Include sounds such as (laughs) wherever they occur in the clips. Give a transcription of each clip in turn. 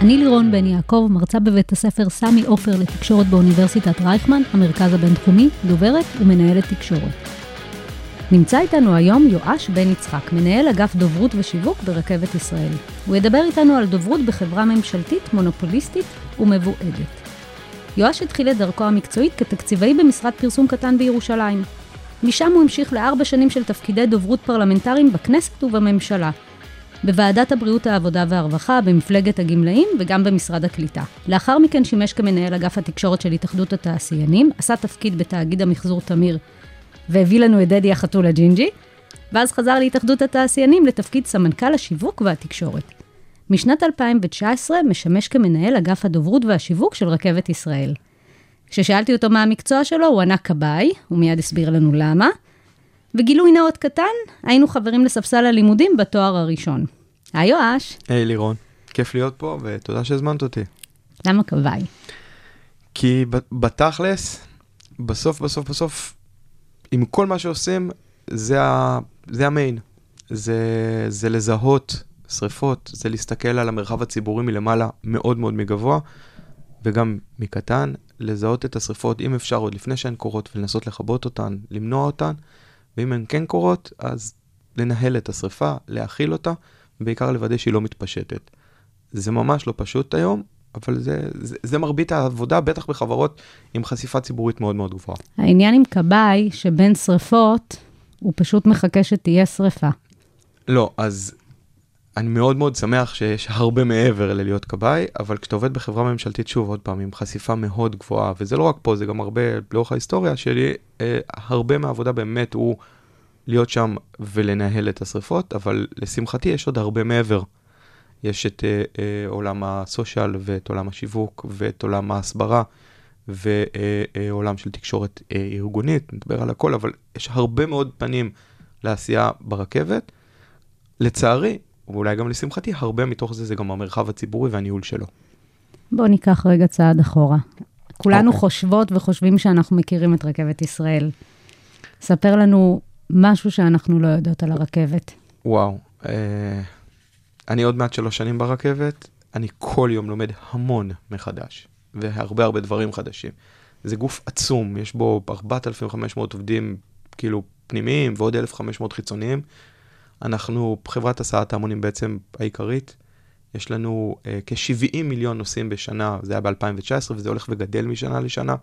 אני לירון בן יעקב, מרצה בבית הספר סמי עופר לתקשורת באוניברסיטת רייכמן, המרכז הבינתחומי, דוברת ומנהלת תקשורת. נמצא איתנו היום יואש בן יצחק, מנהל אגף דוברות ושיווק ברכבת ישראל. הוא ידבר איתנו על דוברות בחברה ממשלתית, מונופוליסטית ומבועדת. יואש התחיל את דרכו המקצועית כתקציבאי במשרד פרסום קטן בירושלים. משם הוא המשיך לארבע שנים של תפקידי דוברות פרלמנטריים בכנסת ובממשלה. בוועדת הבריאות, העבודה והרווחה, במפלגת הגמלאים וגם במשרד הקליטה. לאחר מכן שימש כמנהל אגף התקשורת של התאחדות התעשיינים, עשה תפקיד בתאגיד המחזור תמיר והביא לנו את דדי החתול הג'ינג'י, ואז חזר להתאחדות התעשיינים לתפקיד סמנכ"ל השיווק והתקשורת. משנת 2019 משמש כמנהל אגף הדוברות והשיווק של רכבת ישראל. כששאלתי אותו מה המקצוע שלו, הוא ענה כבאי, הוא מיד הסביר לנו למה. וגילוי נאות קטן, היינו חברים לספסל הלימודים בתואר הראשון. היי יואש, היי לירון, כיף להיות פה ותודה שהזמנת אותי. למה כבאי? כי בתכלס, בסוף בסוף בסוף, עם כל מה שעושים, זה, ה- זה המיין. זה, זה לזהות שריפות, זה להסתכל על המרחב הציבורי מלמעלה מאוד מאוד מגבוה, וגם מקטן, לזהות את השריפות, אם אפשר, עוד לפני שהן קורות, ולנסות לכבות אותן, למנוע אותן, ואם הן כן קורות, אז לנהל את השריפה, להכיל אותה, ובעיקר לוודא שהיא לא מתפשטת. זה ממש לא פשוט היום, אבל זה, זה, זה מרבית העבודה, בטח בחברות עם חשיפה ציבורית מאוד מאוד גבוהה. העניין עם כבאי, שבין שריפות, הוא פשוט מחכה שתהיה שריפה. לא, אז אני מאוד מאוד שמח שיש הרבה מעבר ללהיות כבאי, אבל כשאתה עובד בחברה ממשלתית, שוב, עוד פעם, עם חשיפה מאוד גבוהה, וזה לא רק פה, זה גם הרבה לאורך ההיסטוריה שלי, אה, הרבה מהעבודה באמת הוא להיות שם ולנהל את השריפות, אבל לשמחתי יש עוד הרבה מעבר. יש את אה, אה, עולם הסושיאל ואת עולם השיווק ואת עולם ההסברה ועולם של תקשורת אה, ארגונית, נדבר על הכל, אבל יש הרבה מאוד פנים לעשייה ברכבת. לצערי, ואולי גם לשמחתי, הרבה מתוך זה זה גם המרחב הציבורי והניהול שלו. בואו ניקח רגע צעד אחורה. כולנו אוקיי. חושבות וחושבים שאנחנו מכירים את רכבת ישראל. ספר לנו משהו שאנחנו לא יודעות על הרכבת. וואו, אה, אני עוד מעט שלוש שנים ברכבת, אני כל יום לומד המון מחדש, והרבה הרבה דברים חדשים. זה גוף עצום, יש בו 4,500 עובדים כאילו פנימיים ועוד 1,500 חיצוניים. אנחנו חברת הסעת ההמונים בעצם העיקרית. יש לנו אה, כ-70 מיליון נוסעים בשנה, זה היה ב-2019 וזה הולך וגדל משנה לשנה.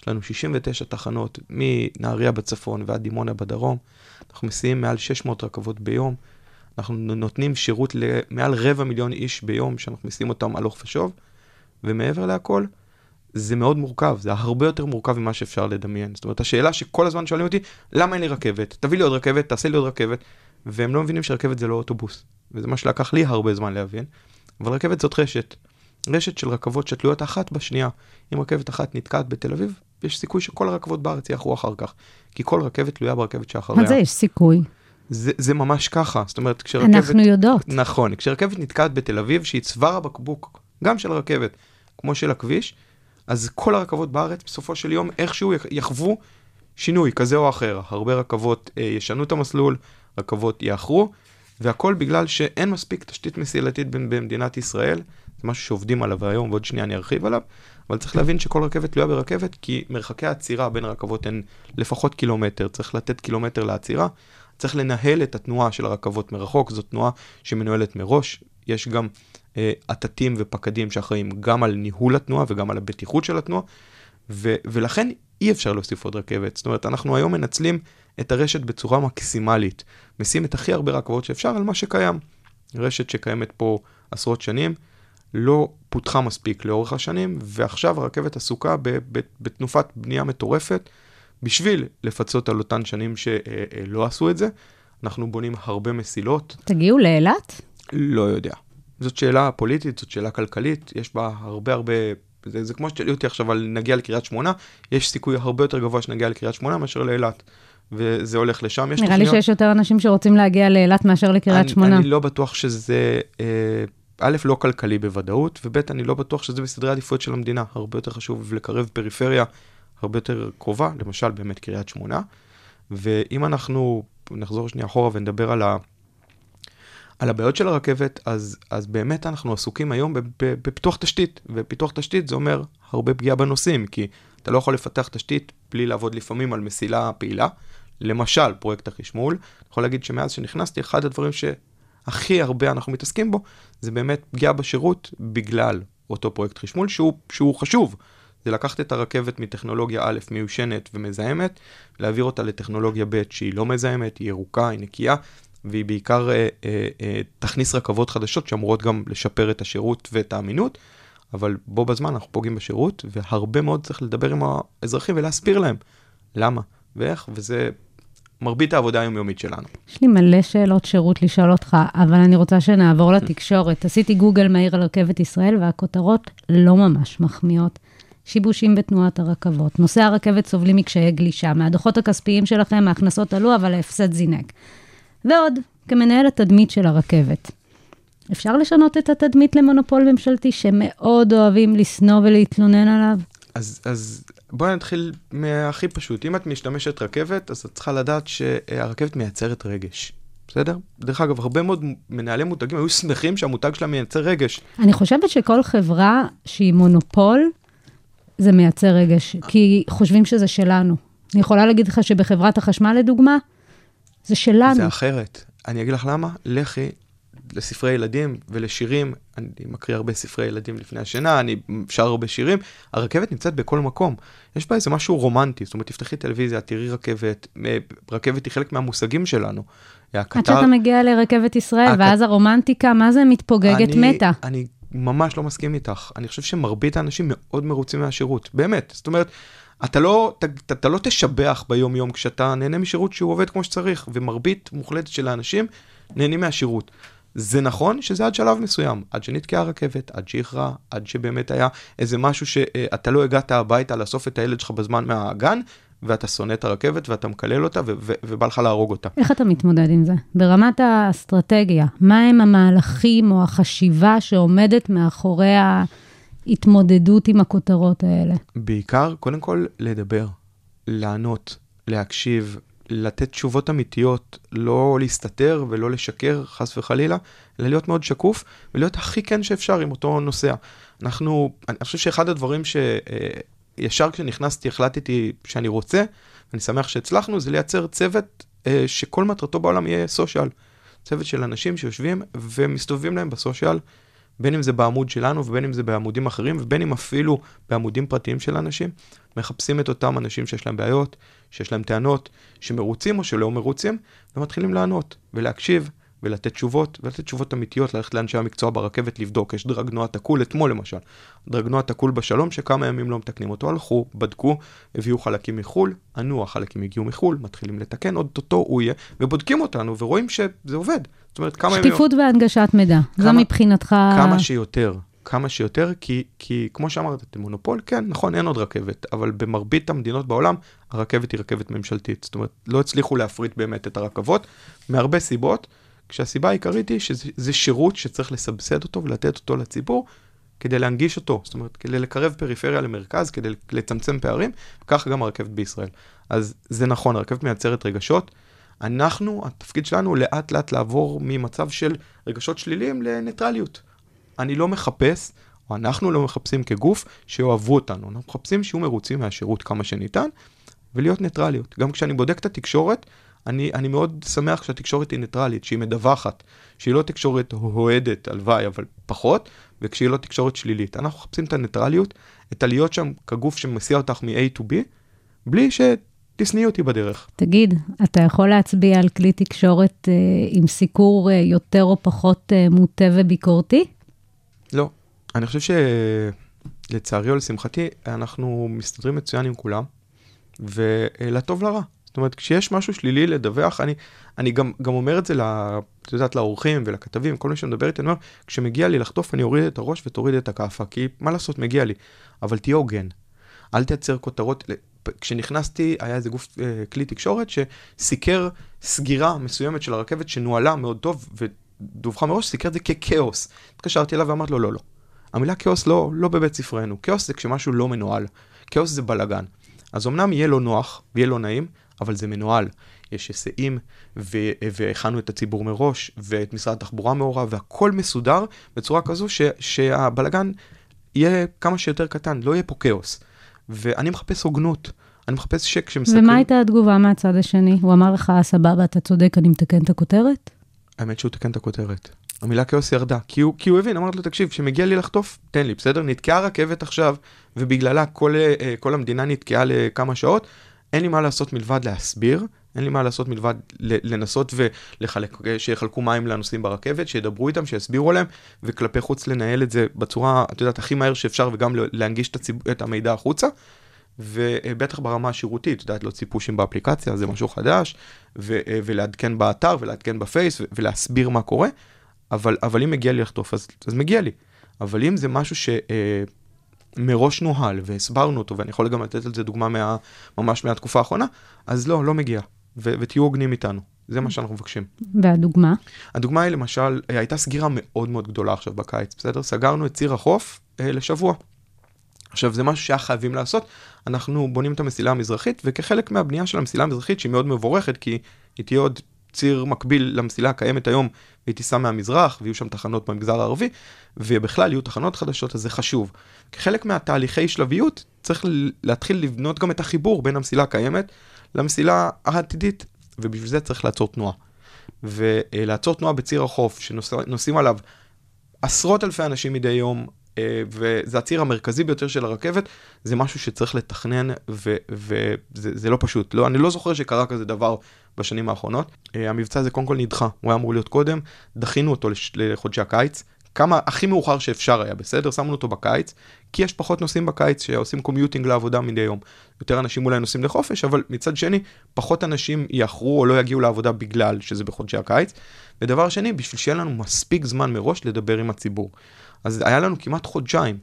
יש לנו 69 תחנות מנהריה בצפון ועד דימונה בדרום. אנחנו מסיעים מעל 600 רכבות ביום. אנחנו נותנים שירות למעל רבע מיליון איש ביום, שאנחנו מסיעים אותם הלוך ושוב. ומעבר להכל, זה מאוד מורכב, זה הרבה יותר מורכב ממה שאפשר לדמיין. זאת אומרת, השאלה שכל הזמן שואלים אותי, למה אין לי רכבת? תביא לי עוד רכבת, תעשה לי עוד רכבת. והם לא מבינים שרכבת זה לא אוטובוס. וזה מה שלקח לי הרבה זמן להבין. אבל רכבת זאת רשת. רשת של רכבות שתלויות אחת בשנייה. אם רכבת אחת נתקעת בתל אביב, יש סיכוי שכל הרכבות בארץ יאחרו אחר כך. כי כל רכבת תלויה ברכבת שאחריה. מה זה יש סיכוי? זה, זה ממש ככה. זאת אומרת, כשרכבת... אנחנו יודעות. נכון, כשרכבת נתקעת בתל אביב, שהיא צוואר הבקבוק, גם של הרכבת, כמו של הכביש, אז כל הרכבות בארץ, בסופו של יום, איכשהו יח- יחוו שינוי כזה או אחר. הרבה רכבות אה, ישנו את המסלול, רכבות יאחרו, והכל בגלל שאין מספיק תשתית מסילתית במדינת ישראל. זה משהו שעובדים עליו היום, ועוד שנייה אני ארחיב עליו, אבל צריך להבין שכל רכבת תלויה ברכבת, כי מרחקי העצירה בין הרכבות הן לפחות קילומטר, צריך לתת קילומטר לעצירה. צריך לנהל את התנועה של הרכבות מרחוק, זו תנועה שמנוהלת מראש. יש גם אה, עטתים ופקדים שאחראים גם על ניהול התנועה וגם על הבטיחות של התנועה, ו- ולכן אי אפשר להוסיף עוד רכבת. זאת אומרת, אנחנו היום מנצלים את הרשת בצורה מקסימלית. משים את הכי הרבה רכבות שאפשר על מה שקיים. רשת שקיימת פה עשרות שנים, לא פותחה מספיק לאורך השנים, ועכשיו הרכבת עסוקה בתנופת בנייה מטורפת, בשביל לפצות על אותן שנים שלא עשו את זה. אנחנו בונים הרבה מסילות, תגיעו לאילת? לא יודע. זאת שאלה פוליטית, זאת שאלה כלכלית, יש בה הרבה הרבה, זה, זה כמו שתשאלי אותי עכשיו על נגיע לקריית שמונה, יש סיכוי הרבה יותר גבוה שנגיע לקריית שמונה מאשר לאילת. וזה הולך לשם, נראה לי שיש יותר אנשים שרוצים להגיע לאילת מאשר לקריית שמונה. אני לא בטוח שזה, אה, א', לא כלכלי בוודאות, וב', אני לא בטוח שזה בסדרי העדיפויות של המדינה. הרבה יותר חשוב לקרב פריפריה הרבה יותר קרובה, למשל באמת קריית שמונה. ואם אנחנו נחזור שנייה אחורה ונדבר על, ה, על הבעיות של הרכבת, אז, אז באמת אנחנו עסוקים היום בפיתוח תשתית, ופיתוח תשתית זה אומר הרבה פגיעה בנוסעים, כי אתה לא יכול לפתח תשתית בלי לעבוד לפעמים על מסילה פעילה. למשל, פרויקט החשמול, אני יכול להגיד שמאז שנכנסתי, אחד הדברים שהכי הרבה אנחנו מתעסקים בו, זה באמת פגיעה בשירות בגלל אותו פרויקט חשמול, שהוא, שהוא חשוב. זה לקחת את הרכבת מטכנולוגיה א', מיושנת ומזהמת, להעביר אותה לטכנולוגיה ב', שהיא לא מזהמת, היא ירוקה, היא נקייה, והיא בעיקר אה, אה, אה, תכניס רכבות חדשות שאמורות גם לשפר את השירות ואת האמינות, אבל בו בזמן אנחנו פוגעים בשירות, והרבה מאוד צריך לדבר עם האזרחים ולהסביר להם למה ואיך, וזה מרבית העבודה היומיומית שלנו. יש לי מלא שאלות שירות לשאול אותך, אבל אני רוצה שנעבור (laughs) לתקשורת. עשיתי גוגל מהיר על רכבת ישראל, והכותרות לא ממש מחמיאות. שיבושים בתנועת הרכבות. נוסעי הרכבת סובלים מקשיי גלישה. מהדוחות הכספיים שלכם ההכנסות עלו, אבל ההפסד זינק. ועוד, כמנהל התדמית של הרכבת. אפשר לשנות את התדמית למונופול ממשלתי שמאוד אוהבים לשנוא ולהתלונן עליו? אז, אז בואי נתחיל מהכי פשוט. אם את משתמשת רכבת, אז את צריכה לדעת שהרכבת מייצרת רגש. בסדר? דרך אגב, הרבה מאוד מנהלי מותגים היו שמחים שהמותג שלהם מייצר רגש. אני חושבת שכל חברה שהיא מונופול, זה מייצר רגש, כי חושבים שזה שלנו. אני יכולה להגיד לך שבחברת החשמל, לדוגמה, זה שלנו. זה אחרת. אני אגיד לך למה, לכי לספרי ילדים ולשירים, אני מקריא הרבה ספרי ילדים לפני השינה, אני שר הרבה שירים, הרכבת נמצאת בכל מקום. יש בה איזה משהו רומנטי, זאת אומרת, תפתחי טלוויזיה, תראי רכבת, אה, רכבת היא חלק מהמושגים שלנו. עד שאתה מגיע לרכבת ישראל, הקט... ואז הרומנטיקה, מה זה מתפוגגת אני, מתה? אני ממש לא מסכים איתך. אני חושב שמרבית האנשים מאוד מרוצים מהשירות, באמת. זאת אומרת, אתה לא, אתה, אתה לא תשבח ביום יום כשאתה נהנה משירות שהוא עובד כמו שצריך, ומרבית מוחלטת של האנשים נהנים מהשירות. זה נכון שזה עד שלב מסוים, עד שנתקעה הרכבת, עד שאיחרה, עד שבאמת היה איזה משהו שאתה לא הגעת הביתה לאסוף את הילד שלך בזמן מהגן, ואתה שונא את הרכבת ואתה מקלל אותה ו- ו- ובא לך להרוג אותה. איך אתה מתמודד עם זה? ברמת האסטרטגיה, מה הם המהלכים או החשיבה שעומדת מאחורי ההתמודדות עם הכותרות האלה? בעיקר, קודם כל, לדבר, לענות, להקשיב, לתת תשובות אמיתיות, לא להסתתר ולא לשקר, חס וחלילה, אלא להיות מאוד שקוף ולהיות הכי כן שאפשר עם אותו נוסע. אנחנו, אני חושב שאחד הדברים שישר כשנכנסתי החלטתי שאני רוצה, ואני שמח שהצלחנו, זה לייצר צוות אה, שכל מטרתו בעולם יהיה סושיאל. צוות של אנשים שיושבים ומסתובבים להם בסושיאל, בין אם זה בעמוד שלנו ובין אם זה בעמודים אחרים ובין אם אפילו בעמודים פרטיים של אנשים, מחפשים את אותם אנשים שיש להם בעיות, שיש להם טענות, שמרוצים או שלא מרוצים, ומתחילים לענות ולהקשיב ולתת תשובות, ולתת תשובות אמיתיות, ללכת לאנשי המקצוע ברכבת לבדוק. יש דרגנוע תקול אתמול למשל, דרגנוע תקול בשלום שכמה ימים לא מתקנים אותו, הלכו, בדקו, הביאו חלקים מחו"ל, ענו, החלקים הגיעו מחו"ל, מתחילים לתקן, עוד אותו הוא יהיה, ובודקים אותנו ורואים שזה עובד. זאת אומרת, כמה ימים... שקיפות והנגשת מידע, כמה- זה מבחינתך... כמה שיותר, כמה שיותר, כי, כי כמו שאמרת, אתם מונופול, כן, נכון, אין עוד רכבת, אבל במרבית המדינות בעולם, הרכבת היא רכבת ממשלתית. זאת אומרת, לא הצליחו להפריט באמת את הרכבות, מהרבה סיבות, כשהסיבה העיקרית היא שזה זה שירות שצריך לסבסד אותו ולתת אותו לציבור, כדי להנגיש אותו, זאת אומרת, כדי לקרב פריפריה למרכז, כדי לצמצם פערים, וכך גם הרכבת בישראל. אז זה נכון, הרכבת מייצרת רגשות. אנחנו, התפקיד שלנו לאט לאט לעבור ממצב של רגשות שליליים לניטרליות. אני לא מחפש, או אנחנו לא מחפשים כגוף, שיאהבו אותנו. אנחנו מחפשים שיהיו מרוצים מהשירות כמה שניתן, ולהיות ניטרליות. גם כשאני בודק את התקשורת, אני, אני מאוד שמח שהתקשורת היא ניטרלית, שהיא מדווחת, שהיא לא תקשורת אוהדת, הלוואי, אבל פחות, וכשהיא לא תקשורת שלילית. אנחנו מחפשים את הניטרליות, את הלהיות שם כגוף שמסיע אותך מ-A to B, בלי שתשנאי אותי בדרך. תגיד, אתה יכול להצביע על כלי תקשורת אה, עם סיקור אה, יותר או פחות אה, מוטה וביקורתי? לא. אני חושב שלצערי או לשמחתי, אנחנו מסתדרים מצוין עם כולם, ולטוב לרע. זאת אומרת, כשיש משהו שלילי לדווח, אני, אני גם, גם אומר את זה, את יודעת, לאורחים ולכתבים, כל מי שמדבר איתי, אני אומר, כשמגיע לי לחטוף, אני אוריד את הראש ותוריד את הכאפה, כי מה לעשות, מגיע לי. אבל תהיה הוגן. אל תייצר כותרות. כשנכנסתי, היה איזה גוף, אה, כלי תקשורת, שסיקר סגירה מסוימת של הרכבת שנוהלה מאוד טוב, ודווחה מראש, סיקר את זה ככאוס. התקשרתי אליו ואמרתי לו, לא, לא. המילה כאוס לא, לא בבית ספרנו. כאוס זה כשמשהו לא מנוהל. כאוס זה בלאגן. אז אמנם יהיה לו נוח ויהיה לו נעים, אבל זה מנוהל. יש היסעים, והכנו את הציבור מראש, ואת משרד התחבורה מעורב, והכל מסודר בצורה כזו ש- שהבלגן יהיה כמה שיותר קטן, לא יהיה פה כאוס. ואני מחפש הוגנות. אני מחפש שכשמסתכלים... ומה הייתה התגובה מהצד השני? הוא אמר לך, סבבה, אתה צודק, אני מתקן את הכותרת? האמת שהוא תיקן את הכותרת. המילה כאוס ירדה, כי הוא, כי הוא הבין, אמרתי לו, תקשיב, כשמגיע לי לחטוף, תן לי, בסדר? נתקעה רכבת עכשיו, ובגללה כל, אה, כל המדינה נתקעה לכמה שעות, אין לי מה לעשות מלבד להסביר, אין לי מה לעשות מלבד לנסות ולחלק, שיחלקו מים לנוסעים ברכבת, שידברו איתם, שיסבירו להם, וכלפי חוץ לנהל את זה בצורה, את יודעת, הכי מהר שאפשר, וגם להנגיש את, הציב, את המידע החוצה. ובטח ברמה השירותית, את יודעת, להוציא פושים באפליקציה, זה משהו חדש, ו- ולעדכן באתר, ולעדכן בפייס, ולהסביר מה קורה, אבל, אבל אם מגיע לי לחטוף, אז, אז מגיע לי. אבל אם זה משהו שמראש נוהל, והסברנו אותו, ואני יכול גם לתת על זה דוגמה מה, ממש מהתקופה האחרונה, אז לא, לא מגיע. ו- ותהיו הוגנים איתנו. זה מה שאנחנו מבקשים. והדוגמה? הדוגמה היא למשל, אה, הייתה סגירה מאוד מאוד גדולה עכשיו בקיץ, בסדר? סגרנו את ציר החוף אה, לשבוע. עכשיו, זה משהו שהיה חייבים לעשות. אנחנו בונים את המסילה המזרחית, וכחלק מהבנייה של המסילה המזרחית, שהיא מאוד מבורכת, כי היא תהיה עוד ציר מקביל למסילה הקיימת היום, והיא תיסע מהמזרח, ויהיו שם תחנות במגזר הערבי, ובכלל יהיו תחנות חדשות, אז זה חשוב. כחלק מהתהליכי שלביות, צריך להתחיל לבנות גם את החיבור בין המסילה הקיימת למסילה העתידית, ובשביל זה צריך לעצור תנועה. ולעצור תנועה בציר החוף, שנוסעים עליו עשרות אלפי אנשים מדי יום, וזה הציר המרכזי ביותר של הרכבת, זה משהו שצריך לתכנן, וזה לא פשוט. לא, אני לא זוכר שקרה כזה דבר בשנים האחרונות. אה, המבצע הזה קודם כל נדחה, הוא היה אמור להיות קודם, דחינו אותו לחודשי הקיץ, כמה, הכי מאוחר שאפשר היה, בסדר? שמנו אותו בקיץ, כי יש פחות נוסעים בקיץ שעושים קומיוטינג לעבודה מדי יום. יותר אנשים אולי נוסעים לחופש, אבל מצד שני, פחות אנשים יאחרו או לא יגיעו לעבודה בגלל שזה בחודשי הקיץ. ודבר שני, בשביל שיהיה לנו מספיק זמן מראש לדבר עם הציבור. אז היה לנו כמעט חודשיים.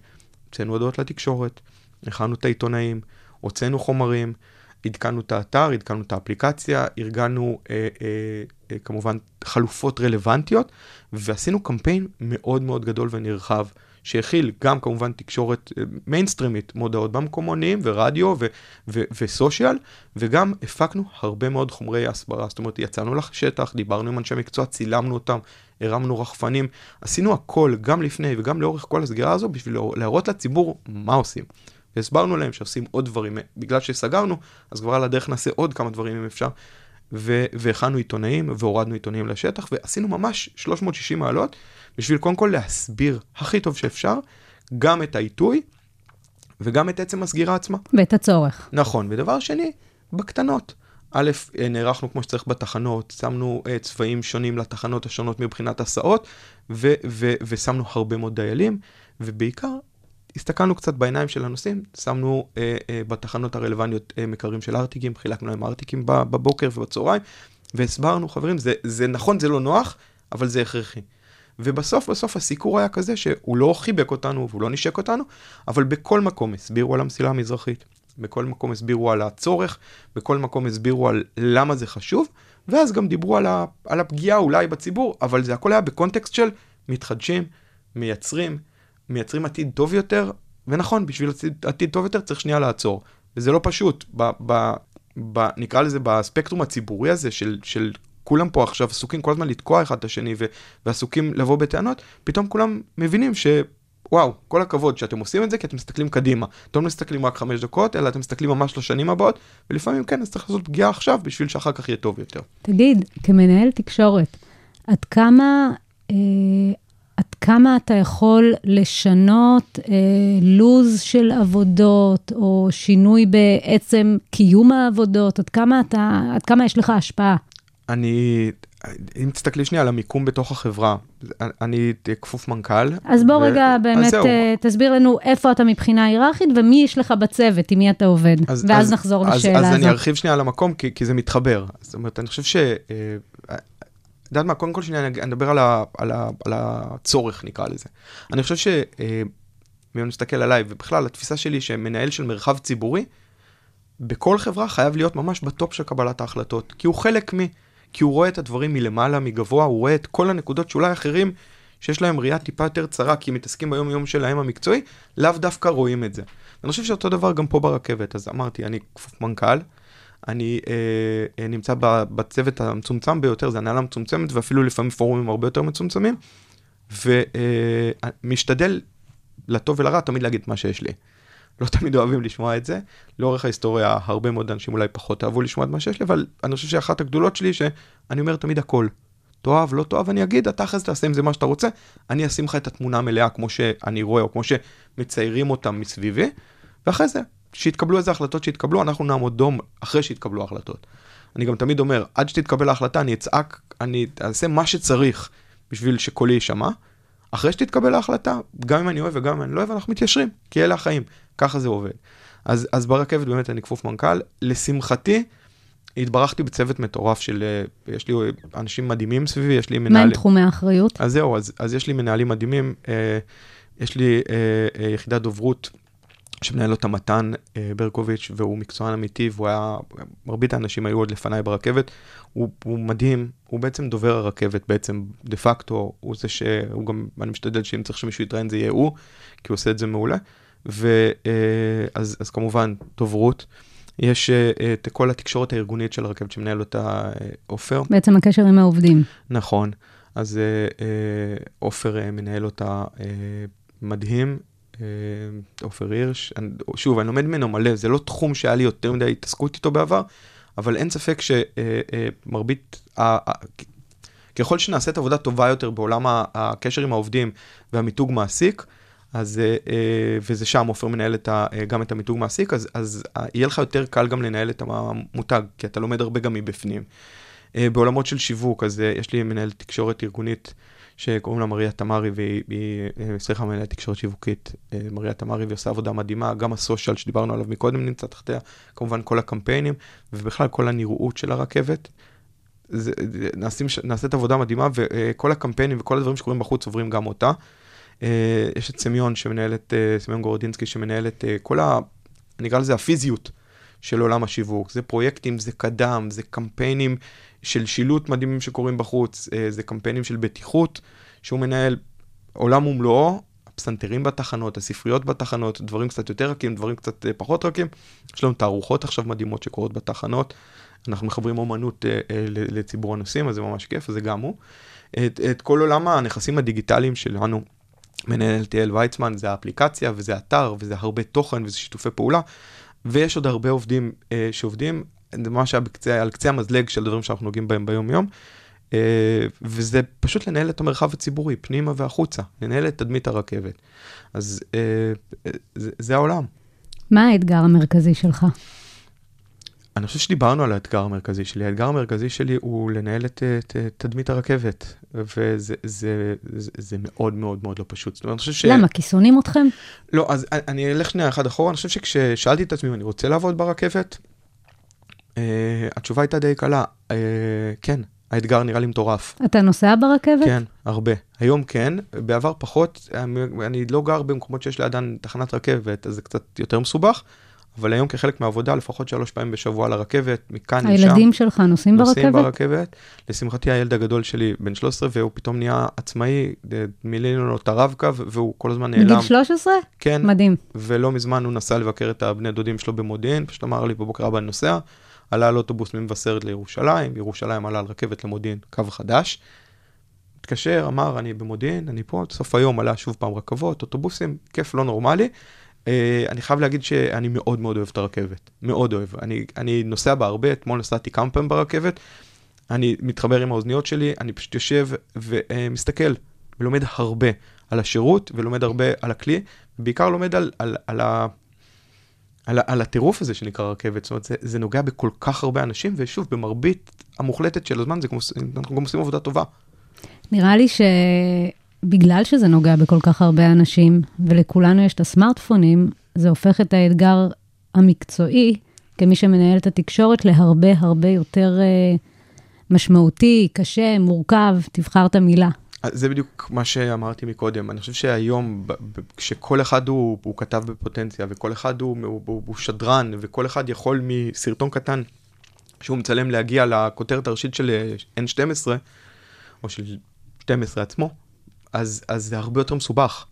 הוצאנו הודעות לתקשורת, הכנו את העיתונאים, הוצאנו חומרים, עדכנו את האתר, עדכנו את האפליקציה, ארגנו אה, אה, אה, כמובן חלופות רלוונטיות, ועשינו קמפיין מאוד מאוד גדול ונרחב, שהכיל גם כמובן תקשורת אה, מיינסטרימית, מודעות במקומונים ורדיו ו- ו- וסושיאל, וגם הפקנו הרבה מאוד חומרי הסברה, זאת אומרת יצאנו לשטח, דיברנו עם אנשי מקצוע, צילמנו אותם, הרמנו רחפנים, עשינו הכל גם לפני וגם לאורך כל הסגירה הזו בשביל להראות לציבור מה עושים. והסברנו להם שעושים עוד דברים, בגלל שסגרנו, אז כבר על הדרך נעשה עוד כמה דברים אם אפשר. והכנו עיתונאים והורדנו עיתונאים לשטח ועשינו ממש 360 מעלות בשביל קודם כל להסביר הכי טוב שאפשר גם את העיתוי וגם את עצם הסגירה עצמה. ואת הצורך. נכון, ודבר שני, בקטנות. א', נערכנו כמו שצריך בתחנות, שמנו uh, צבעים שונים לתחנות השונות מבחינת הסעות, ו- ו- ושמנו הרבה מאוד דיילים, ובעיקר הסתכלנו קצת בעיניים של הנוסעים, שמנו אה, אה, בתחנות הרלוונטיות אה, מקררים של ארטיקים, חילקנו להם ארטיקים בבוקר ובצהריים, והסברנו, חברים, זה, זה נכון, זה לא נוח, אבל זה הכרחי. ובסוף, בסוף הסיקור היה כזה שהוא לא חיבק אותנו והוא לא נשק אותנו, אבל בכל מקום הסבירו על המסילה המזרחית, בכל מקום הסבירו על הצורך, בכל מקום הסבירו על למה זה חשוב, ואז גם דיברו על, ה, על הפגיעה אולי בציבור, אבל זה הכל היה בקונטקסט של מתחדשים, מייצרים, מייצרים עתיד טוב יותר, ונכון, בשביל עתיד, עתיד טוב יותר צריך שנייה לעצור. וזה לא פשוט, ב, ב, ב, נקרא לזה בספקטרום הציבורי הזה של, של כולם פה עכשיו עסוקים כל הזמן לתקוע אחד את השני ו, ועסוקים לבוא בטענות, פתאום כולם מבינים ש... וואו, כל הכבוד שאתם עושים את זה כי אתם מסתכלים קדימה. אתם לא מסתכלים רק חמש דקות, אלא אתם מסתכלים ממש לשנים הבאות, ולפעמים כן, אז צריך לעשות פגיעה עכשיו בשביל שאחר כך יהיה טוב יותר. תגיד, כמנהל תקשורת, עד כמה אה, עד כמה אתה יכול לשנות אה, לוז של עבודות, או שינוי בעצם קיום העבודות? עד כמה, אתה, עד כמה יש לך השפעה? אני, אם תסתכלי שנייה על המיקום בתוך החברה, אני כפוף מנכ"ל. אז בוא ו- רגע אז באמת. אה, תסביר לנו איפה אתה מבחינה היררכית ומי יש לך בצוות, עם מי אתה עובד. אז- ואז אז- נחזור אז- לשאלה אז הזאת. אני ארחיב שנייה על המקום, כי, כי זה מתחבר. זאת אומרת, אני חושב ש... אה, יודעת מה, קודם כל שנייה, אני אדבר על, ה, על, ה, על הצורך, נקרא לזה. אני חושב ש... אה, אם אני מסתכל עליי, ובכלל, התפיסה שלי שמנהל של מרחב ציבורי, בכל חברה חייב להיות ממש בטופ של קבלת ההחלטות. כי הוא חלק מ... כי הוא רואה את הדברים מלמעלה, מגבוה, הוא רואה את כל הנקודות שאולי אחרים, שיש להם ראייה טיפה יותר צרה, כי הם מתעסקים ביום-יום שלהם המקצועי, לאו דווקא רואים את זה. אני חושב שאותו דבר גם פה ברכבת, אז אמרתי, אני כפוף מנכ"ל, אני אה, אה, נמצא בצוות המצומצם ביותר, זה הנהלה מצומצמת, ואפילו לפעמים פורומים הרבה יותר מצומצמים, ומשתדל, לטוב ולרע, תמיד להגיד מה שיש לי. לא תמיד אוהבים לשמוע את זה. לאורך ההיסטוריה, הרבה מאוד אנשים אולי פחות אהבו לשמוע את מה שיש לי, אבל אני חושב שאחת הגדולות שלי, שאני אומר תמיד הכל. תאהב, לא תאהב, אני אגיד, אתה אחרי זה תעשה עם זה מה שאתה רוצה, אני אשים לך את התמונה המלאה כמו שאני רואה, או כמו שמציירים אותה מסביבי, ואחרי זה, שיתקבלו איזה החלטות שיתקבלו, אנחנו נעמוד דום אחרי שיתקבלו ההחלטות. אני גם תמיד אומר, עד שתתקבל ההחלטה, אני אצעק, אני אעשה מה שצריך בשביל שקולי יישמע. אחרי שתתקבל ההחלטה, גם אם אני אוהב וגם אם אני לא אוהב, אנחנו מתיישרים, כי אלה החיים, ככה זה עובד. אז, אז ברכבת באמת אני כפוף מנכ"ל. לשמחתי, התברכתי בצוות מטורף של, אה, יש לי אנשים מדהימים סביבי, יש לי מה מנהלים. עם תחומי האחריות? אז זהו, אז, אז יש לי מנהלים מדהימים, אה, יש לי אה, אה, יחידת דוברות שמנהל אותה מתן אה, ברקוביץ', והוא מקצוען אמיתי, והוא היה, מרבית האנשים היו עוד לפניי ברכבת, הוא, הוא מדהים, הוא בעצם דובר הרכבת בעצם, דה פקטו, הוא זה שהוא גם, אני משתדל שאם צריך שמישהו יתראיין זה יהיה הוא, כי הוא עושה את זה מעולה, ואז אז כמובן דוברות. יש אה, את כל התקשורת הארגונית של הרכבת שמנהל אותה אה, עופר, בעצם הקשר עם העובדים. נכון, אז אה, אה, עופר אה, מנהל אותה אה, מדהים, אה, עופר הירש. שוב, אני לומד ממנו מלא, זה לא תחום שהיה לי יותר מדי התעסקות איתו בעבר, אבל אין ספק שמרבית, ככל שנעשית עבודה טובה יותר בעולם הקשר עם העובדים והמיתוג מעסיק, אז, אה, אה, וזה שם, עופר מנהל את ה, אה, גם את המיתוג מעסיק, אז, אז אה, יהיה לך יותר קל גם לנהל את המותג, כי אתה לומד הרבה גם מבפנים. אה, בעולמות של שיווק, אז אה, יש לי מנהלת תקשורת ארגונית שקוראים לה מריה תמרי, והיא, היא, אה, סליחה, מנהלת תקשורת שיווקית, אה, מריה תמרי, והיא עושה עבודה מדהימה, גם הסושיאל שדיברנו עליו מקודם נמצא תחתיה, כמובן כל הקמפיינים, ובכלל כל הנראות של הרכבת. זה, נעשים, נעשית עבודה מדהימה, וכל הקמפיינים וכל הדברים שקורים בחוץ עוברים גם אותה. אה, יש את סמיון שמנהלת, אה, סמיון גורדינסקי שמנהלת אה, כל ה... אני אקרא לזה הפיזיות של עולם השיווק. זה פרויקטים, זה קדם, זה קמפיינים של שילוט מדהימים שקורים בחוץ, אה, זה קמפיינים של בטיחות שהוא מנהל עולם ומלואו, הפסנתרים בתחנות, הספריות בתחנות, דברים קצת יותר רכים, דברים קצת אה, פחות רכים. יש לנו תערוכות עכשיו מדהימות שקורות בתחנות. אנחנו מחברים אומנות אה, לציבור הנוסעים, אז זה ממש כיף, אז זה גם הוא. את, את כל עולם הנכסים הדיגיטליים שלנו מנהל תיאל ויצמן, זה האפליקציה וזה אתר וזה הרבה תוכן וזה שיתופי פעולה. ויש עוד הרבה עובדים אה, שעובדים, זה ממש היה בקצה, על קצה המזלג של דברים שאנחנו נוגעים בהם ביום-יום. אה, וזה פשוט לנהל את המרחב הציבורי, פנימה והחוצה, לנהל את תדמית הרכבת. אז אה, זה, זה העולם. מה האתגר המרכזי שלך? אני חושב שדיברנו על האתגר המרכזי שלי. האתגר המרכזי שלי הוא לנהל את, את, את תדמית הרכבת, וזה זה, זה, זה מאוד מאוד מאוד לא פשוט. זאת אומרת, אני חושב ש... למה? כי שונאים אתכם? לא, אז אני- אני אלך שנייה אחד אחורה, אני חושב שכששאלתי את עצמי אם אני רוצה לעבוד ברכבת, התשובה הייתה די קלה, אה, כן, האתגר נראה לי מטורף. אתה נוסע ברכבת? כן, הרבה. היום כן, בעבר פחות, אני, אני לא גר במקומות שיש לידן תחנת רכבת, אז זה קצת יותר מסובך, אבל היום כחלק מהעבודה, לפחות שלוש פעמים בשבוע לרכבת, מכאן לשם. הילדים שלך נוסעים נוסעים ברכבת? ברכבת. לשמחתי הילד הגדול שלי בן 13 והוא פתאום נהיה עצמאי, מילאנו לו את הרב-קו והוא כל הזמן נעלם. מגיל 13? כן, מדהים. ולא מזמן הוא נסע לבקר את הבני דודים שלו במודיעין, פשוט אמר לי בבוקר הבא אני נוסע, עלה על אוטובוס ממבשרת לירושלים, ירושלים עלה על רכבת למודיעין, קו חדש. התקשר, אמר אני במודיעין, אני פה, סוף היום עלה שוב פעם רכבות, אוטובוסים, כיף לא נורמלי. Uh, אני חייב להגיד שאני מאוד מאוד אוהב את הרכבת, מאוד אוהב. אני, אני נוסע בה הרבה, אתמול נסעתי כמה פעמים ברכבת, אני מתחבר עם האוזניות שלי, אני פשוט יושב ומסתכל ולומד הרבה על השירות ולומד הרבה על הכלי, ובעיקר לומד על, על, על, ה, על, על הטירוף הזה שנקרא רכבת, זאת אומרת, זה, זה נוגע בכל כך הרבה אנשים, ושוב, במרבית המוחלטת של הזמן, כמו, אנחנו גם עושים עבודה טובה. נראה לי שבגלל שזה נוגע בכל כך הרבה אנשים, ולכולנו יש את הסמארטפונים, זה הופך את האתגר המקצועי, כמי שמנהל את התקשורת, להרבה הרבה יותר אה, משמעותי, קשה, מורכב, תבחר את המילה. זה בדיוק מה שאמרתי מקודם, אני חושב שהיום, כשכל אחד הוא, הוא כתב בפוטנציה, וכל אחד הוא, הוא, הוא, שדרן, וכל אחד יכול מסרטון קטן שהוא מצלם להגיע לכותרת הראשית של אה, N12, או של 12 עצמו, אז, אז זה הרבה יותר מסובך.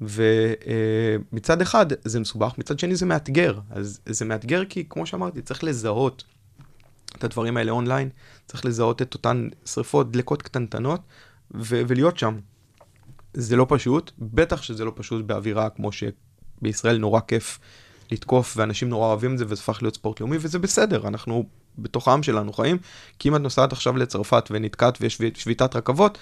ומצד אחד זה מסובך, מצד שני זה מאתגר. אז זה מאתגר כי, כמו שאמרתי, צריך לזהות את הדברים האלה אונליין, צריך לזהות את אותן שריפות, דלקות קטנטנות, ו- ולהיות שם. זה לא פשוט, בטח שזה לא פשוט באווירה כמו שבישראל נורא כיף לתקוף, ואנשים נורא אוהבים את זה, וזה הפך להיות ספורט לאומי, וזה בסדר, אנחנו בתוך העם שלנו חיים, כי אם את נוסעת עכשיו לצרפת ונתקעת ויש שבי- שביתת רכבות,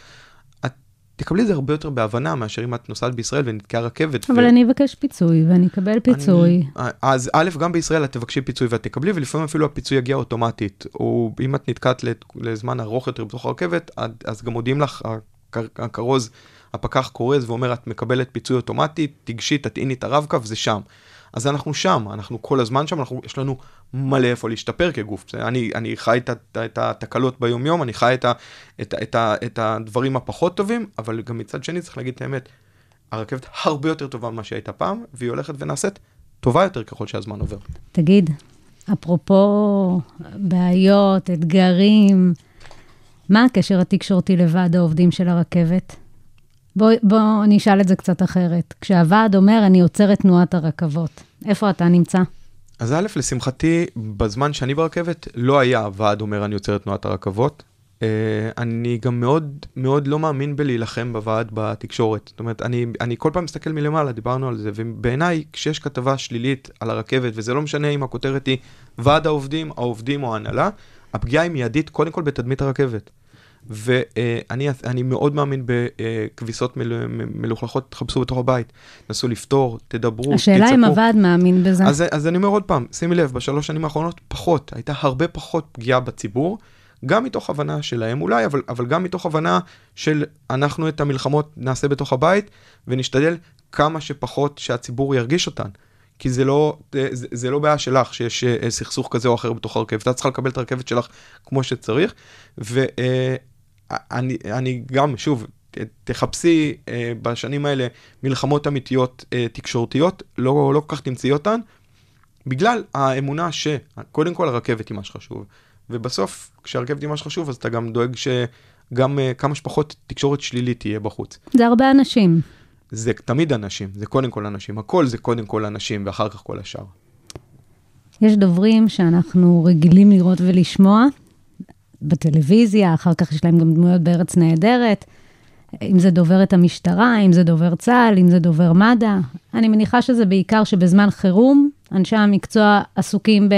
תקבלי את זה הרבה יותר בהבנה מאשר אם את נוסעת בישראל ונתקעה רכבת. אבל ו- אני אבקש פיצוי, ואני אקבל פיצוי. אני, אז א', גם בישראל את תבקשי פיצוי ואת תקבלי, ולפעמים אפילו הפיצוי יגיע אוטומטית. או אם את נתקעת לזמן ארוך יותר בתוך הרכבת, אז- גם מודיעים לך, הכ- הכרוז, הפקח כורז ואומר, את מקבלת פיצוי אוטומטי, תיגשי, תטעיני את הרב-קו, זה שם. אז אנחנו שם, אנחנו כל הזמן שם, אנחנו, יש לנו מלא איפה להשתפר כגוף. אני, אני חי את, ה- את התקלות ביום-יום, אני חי את, את, את, ה, את הדברים הפחות טובים, אבל גם מצד שני צריך להגיד את האמת, הרכבת הרבה יותר טובה ממה שהייתה פעם, והיא הולכת ונעשית טובה יותר ככל שהזמן עובר. תגיד, אפרופו בעיות, אתגרים, מה הקשר התקשורתי לוועד העובדים של הרכבת? בוא, בוא אני אשאל את זה קצת אחרת. כשהוועד אומר, אני עוצר את תנועת הרכבות, איפה אתה נמצא? אז א', לשמחתי, בזמן שאני ברכבת, לא היה ועד אומר אני עוצר את תנועת הרכבות. Uh, אני גם מאוד מאוד לא מאמין בלהילחם בוועד בתקשורת. זאת אומרת, אני, אני כל פעם מסתכל מלמעלה, דיברנו על זה, ובעיניי, כשיש כתבה שלילית על הרכבת, וזה לא משנה אם הכותרת היא ועד העובדים, העובדים או ההנהלה, הפגיעה היא מיידית קודם כל בתדמית הרכבת. ואני אני מאוד מאמין בכביסות מל, מלוכלכות, תחפשו בתוך הבית, נסו לפתור, תדברו, השאלה אם תצעקו. הוועד מאמין בזה. אז, אז אני אומר עוד פעם, שימי לב, בשלוש שנים האחרונות פחות, הייתה הרבה פחות פגיעה בציבור, גם מתוך הבנה שלהם אולי, אבל, אבל גם מתוך הבנה של אנחנו את המלחמות נעשה בתוך הבית, ונשתדל כמה שפחות שהציבור ירגיש אותן. כי זה לא, זה, זה לא בעיה שלך שיש אה, סכסוך כזה או אחר בתוך הרכבת, את צריכה לקבל את הרכבת שלך כמו שצריך, ואני אני גם, שוב, תחפשי אה, בשנים האלה מלחמות אמיתיות אה, תקשורתיות, לא, לא כל כך תמצאי אותן, בגלל האמונה שקודם כל הרכבת היא מה שחשוב, ובסוף כשהרכבת היא מה שחשוב אז אתה גם דואג שגם אה, כמה שפחות תקשורת שלילית תהיה בחוץ. זה הרבה אנשים. זה תמיד אנשים, זה קודם כל אנשים, הכל זה קודם כל אנשים ואחר כך כל השאר. יש דוברים שאנחנו רגילים לראות ולשמוע בטלוויזיה, אחר כך יש להם גם דמויות בארץ נהדרת, אם זה דוברת המשטרה, אם זה דובר צה"ל, אם זה דובר מד"א. אני מניחה שזה בעיקר שבזמן חירום, אנשי המקצוע עסוקים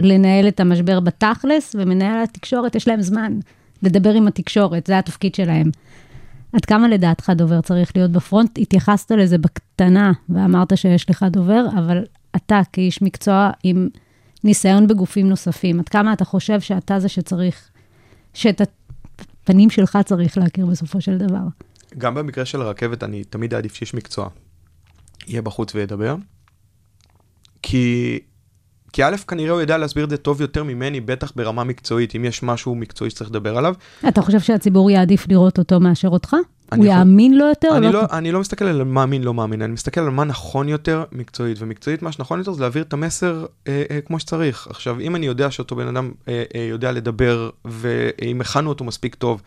בלנהל את המשבר בתכלס, ומנהל התקשורת יש להם זמן לדבר עם התקשורת, זה התפקיד שלהם. עד כמה לדעתך דובר צריך להיות בפרונט? התייחסת לזה בקטנה ואמרת שיש לך דובר, אבל אתה כאיש מקצוע עם ניסיון בגופים נוספים, עד כמה אתה חושב שאתה זה שצריך, שאת הפנים שלך צריך להכיר בסופו של דבר? גם במקרה של הרכבת אני תמיד אעדיף שיש מקצוע. יהיה בחוץ וידבר. כי, כי א', כנראה הוא יודע להסביר את זה טוב יותר ממני, בטח ברמה מקצועית, אם יש משהו מקצועי שצריך לדבר עליו. אתה חושב שהציבור יעדיף לראות אותו מאשר אותך? הוא יכול- יאמין לו יותר? אני לא? לא, אני לא מסתכל על מאמין, לא מאמין, אני מסתכל על מה נכון יותר מקצועית, ומקצועית מה שנכון יותר זה להעביר את המסר אה, אה, כמו שצריך. עכשיו, אם אני יודע שאותו בן אדם אה, אה, יודע לדבר, ואם הכנו אותו מספיק טוב,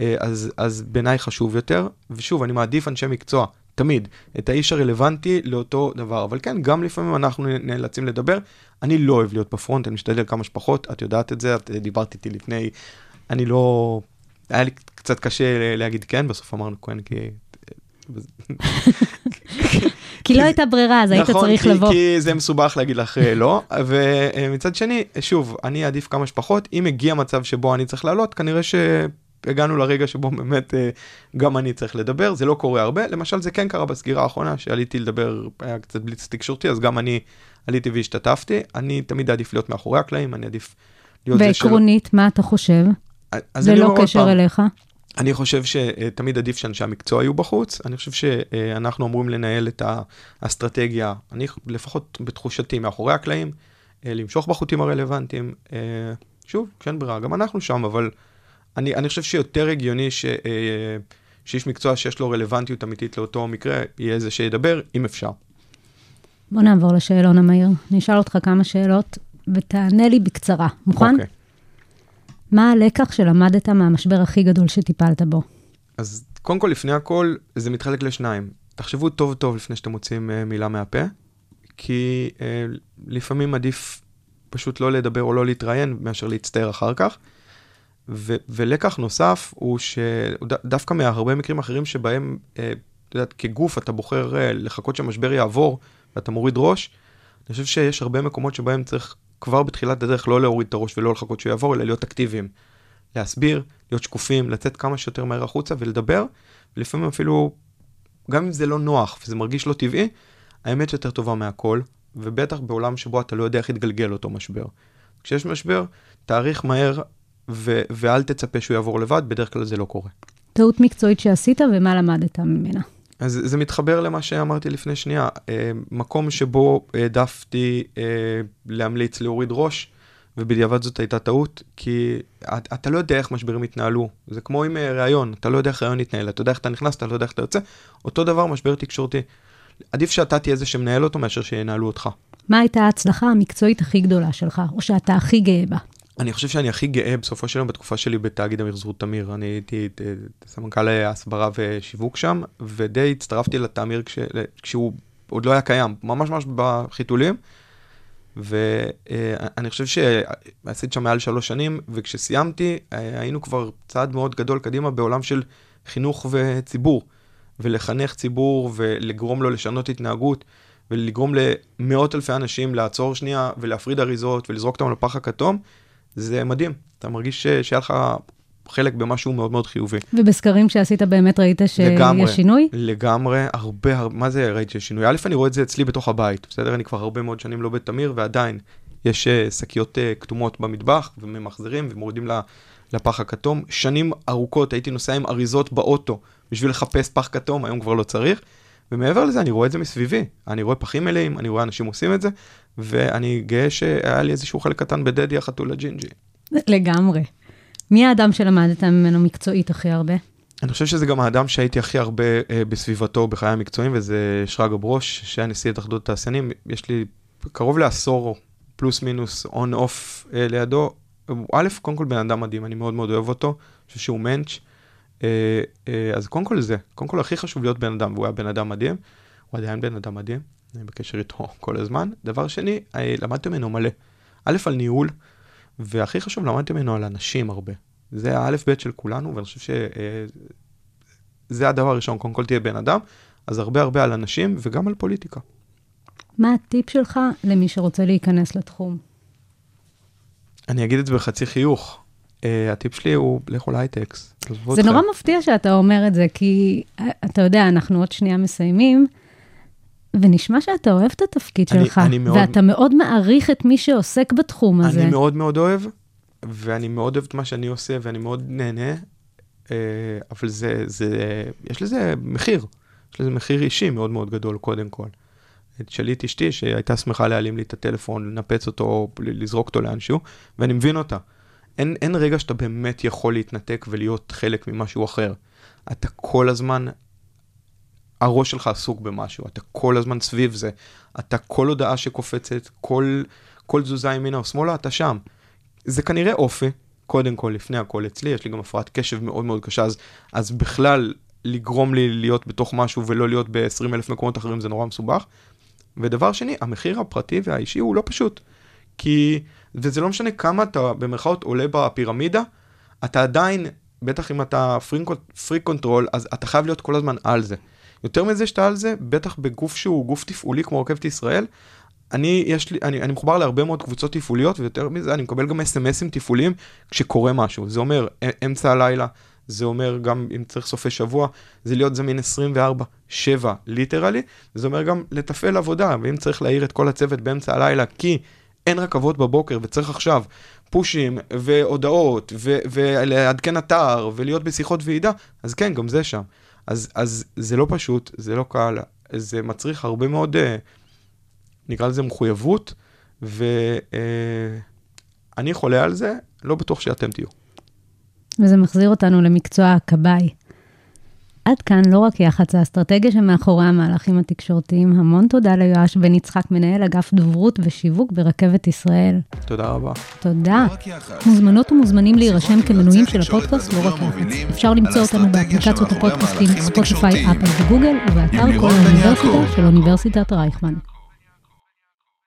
אה, אז, אז בעיניי חשוב יותר, ושוב, אני מעדיף אנשי מקצוע, תמיד, את האיש הרלוונטי לאותו דבר, אבל כן, גם לפעמים אנחנו נאלצים לדבר. אני לא אוהב להיות בפרונט, אני משתדל כמה שפחות, את יודעת את זה, את אה, דיברת איתי לפני, אני לא... היה לי קצת קשה להגיד כן, בסוף אמרנו כן, כי... (laughs) כי לא הייתה ברירה, אז היית נכון, צריך לבוא. כי זה מסובך להגיד לך אה, לא, ומצד שני, שוב, אני אעדיף כמה שפחות, אם הגיע מצב שבו אני צריך לעלות, כנראה שהגענו לרגע שבו באמת אה, גם אני צריך לדבר, זה לא קורה הרבה, למשל זה כן קרה בסגירה האחרונה, שעליתי לדבר, היה קצת בליץ תקשורתי, אז גם אני עליתי והשתתפתי, אני תמיד אעדיף להיות מאחורי הקלעים, אני אעדיף להיות זה שלא... ועקרונית, מה אתה חושב? אז אני זה לא קשר אליך? אני חושב שתמיד עדיף שאנשי המקצוע יהיו בחוץ, אני חושב שאנחנו אמורים לנהל את האסטרטגיה, אני לפחות בתחושתי מאחורי הקלעים, אה, למשוך בחוטים הרלוונטיים, אה, שוב, כשאין ברירה, גם אנחנו שם, אבל אני, אני חושב שיותר הגיוני ש, אה, שאיש מקצוע שיש לו רלוונטיות אמיתית לאותו מקרה, יהיה זה שידבר, אם אפשר. בוא נעבור לשאלון המהיר. אני אשאל אותך כמה שאלות, ותענה לי בקצרה. מוכן? אוקיי. מה הלקח שלמדת מהמשבר הכי גדול שטיפלת בו? אז קודם כל, לפני הכל, זה מתחלק לשניים. תחשבו טוב טוב לפני שאתם מוציאים אה, מילה מהפה, כי אה, לפעמים עדיף פשוט לא לדבר או לא להתראיין מאשר להצטער אחר כך. ו- ולקח נוסף הוא שדווקא מהרבה מקרים אחרים שבהם, אה, את יודעת, כגוף אתה בוחר אה, לחכות שהמשבר יעבור ואתה מוריד ראש, אני חושב שיש הרבה מקומות שבהם צריך כבר בתחילת הדרך לא להוריד את הראש ולא לחכות שהוא יעבור, אלא להיות אקטיביים. להסביר, להיות שקופים, לצאת כמה שיותר מהר החוצה ולדבר, ולפעמים אפילו, גם אם זה לא נוח וזה מרגיש לא טבעי, האמת יותר טובה מהכל, ובטח בעולם שבו אתה לא יודע איך יתגלגל אותו משבר. כשיש משבר, תאריך מהר ו- ואל תצפה שהוא יעבור לבד, בדרך כלל זה לא קורה. טעות מקצועית שעשית ומה למדת ממנה? אז זה מתחבר למה שאמרתי לפני שנייה. אה, מקום שבו העדפתי אה, להמליץ להוריד ראש, ובדיעבד זאת הייתה טעות, כי את- אתה לא יודע איך משברים יתנהלו. זה כמו עם אה, ראיון, אתה לא יודע איך ראיון יתנהל, אתה יודע איך אתה נכנס, אתה לא יודע איך אתה יוצא. אותו דבר משבר תקשורתי. עדיף שאתה תהיה זה שמנהל אותו מאשר שינהלו אותך. מה הייתה ההצלחה המקצועית הכי גדולה שלך, או שאתה הכי גאה בה? אני חושב שאני הכי גאה בסופו של יום בתקופה שלי בתאגיד המחזור תמיר. אני הייתי סמנכ"ל הסברה ושיווק שם, ודי הצטרפתי לתמיר כש, כשהוא עוד לא היה קיים, ממש ממש בחיתולים. ואני חושב שעשיתי שם מעל שלוש שנים, וכשסיימתי אה, היינו כבר צעד מאוד גדול קדימה בעולם של חינוך וציבור. ולחנך ציבור ולגרום לו לשנות התנהגות ולגרום למאות אלפי אנשים לעצור שנייה ולהפריד אריזות ולזרוק אותם לפח הכתום, זה מדהים. אתה מרגיש שהיה לך חלק במשהו מאוד מאוד חיובי. ובסקרים שעשית באמת ראית לגמרי. שיש שינוי? לגמרי, הרבה, הרבה, מה זה ראיתי שיש שינוי? א', אני רואה את זה אצלי בתוך הבית, בסדר? אני כבר הרבה מאוד שנים לא בתמיר, ועדיין יש אה, שקיות אה, כתומות במטבח, וממחזרים ומורידים ל- לפח הכתום. שנים ארוכות הייתי נוסע עם אריזות באוטו בשביל לחפש פח כתום, היום כבר לא צריך. ומעבר לזה, אני רואה את זה מסביבי. אני רואה פחים מלאים, אני רואה אנשים עושים את זה, ואני גאה שהיה לי איזשהו חלק קטן בדדי החתול הג'ינג'י. לגמרי. מי האדם שלמדת ממנו מקצועית הכי הרבה? אני חושב שזה גם האדם שהייתי הכי הרבה אה, בסביבתו בחיי המקצועיים, וזה שרגא ברוש, שהיה נשיא התאחדות התעשיינים. יש לי קרוב לעשור, פלוס מינוס, און אוף אה, לידו. א', קודם כל בן אדם מדהים, אני מאוד מאוד אוהב אותו, אני חושב שהוא מענץ'. אה, אה, אז קודם כל זה, קודם כל הכי חשוב להיות בן אדם, והוא היה בן אדם מדהים, הוא עדיין בן אדם מדהים, אני בקשר איתו כל הזמן. דבר שני, אה, למדתי ממנו מלא. א', על ניהול, והכי חשוב, למדתי ממנו על אנשים הרבה. זה האלף-בית של כולנו, ואני חושב שזה הדבר הראשון, קודם כל תהיה בן אדם, אז הרבה הרבה על אנשים וגם על פוליטיקה. מה הטיפ שלך למי שרוצה להיכנס לתחום? אני אגיד את זה בחצי חיוך. Uh, הטיפ שלי הוא, לכו להייטקס. זה אתכם. נורא מפתיע שאתה אומר את זה, כי אה, אתה יודע, אנחנו עוד שנייה מסיימים, ונשמע שאתה אוהב את התפקיד אני- שלך, אני מאוד- ואתה מאוד מעריך את מי שעוסק בתחום הזה. אני מאוד מאוד אוהב, ואני מאוד אוהב את מה שאני עושה, ואני מאוד נהנה, אה, אבל זה, זה, יש לזה מחיר. יש לזה מחיר אישי מאוד מאוד גדול, קודם כל. תשאלי את אשתי, שהייתה שמחה להעלים לי את הטלפון, לנפץ אותו, לזרוק אותו לאנשהו, ואני מבין אותה. אין, אין רגע שאתה באמת יכול להתנתק ולהיות חלק ממשהו אחר. אתה כל הזמן, הראש שלך עסוק במשהו, אתה כל הזמן סביב זה. אתה כל הודעה שקופצת, כל, כל תזוזה ימינה או שמאלה, אתה שם. זה כנראה אופי, קודם כל, לפני הכל אצלי, יש לי גם הפרעת קשב מאוד מאוד קשה, אז, אז בכלל לגרום לי להיות בתוך משהו ולא להיות ב-20 אלף מקומות אחרים זה נורא מסובך. ודבר שני, המחיר הפרטי והאישי הוא לא פשוט. כי, וזה לא משנה כמה אתה במרכאות עולה בפירמידה, אתה עדיין, בטח אם אתה freak control, אז אתה חייב להיות כל הזמן על זה. יותר מזה שאתה על זה, בטח בגוף שהוא גוף תפעולי כמו רכבת ישראל, אני, יש לי, אני, אני מחובר להרבה מאוד קבוצות תפעוליות, ויותר מזה, אני מקבל גם אס.אם.אסים תפעוליים כשקורה משהו. זה אומר, אמצע הלילה, זה אומר גם אם צריך סופי שבוע, זה להיות זמין 24-7 ליטרלי, זה אומר גם לתפעל עבודה, ואם צריך להעיר את כל הצוות באמצע הלילה, כי אין רכבות בבוקר וצריך עכשיו פושים והודעות ו- ולעדכן אתר ולהיות בשיחות ועידה, אז כן, גם זה שם. אז, אז זה לא פשוט, זה לא קל, זה מצריך הרבה מאוד, אה, נקרא לזה מחויבות, ואני חולה על זה, לא בטוח שאתם תהיו. וזה מחזיר אותנו למקצוע הכבאי. עד כאן לא רק יח"צ האסטרטגיה שמאחורי המהלכים התקשורתיים, המון תודה ליואש בן יצחק, מנהל אגף דוברות ושיווק ברכבת ישראל. תודה רבה. תודה. לא רק יח"צ. מוזמנות ומוזמנים להירשם כמנויים של הפודקאסט לא רק יח"צ. אפשר למצוא אותנו באפליקציות הפודקאסטים ספוטיפיי. אפל וגוגל, ובאתר כל האוניברסיטה. של אוניברסיטת רייכמן.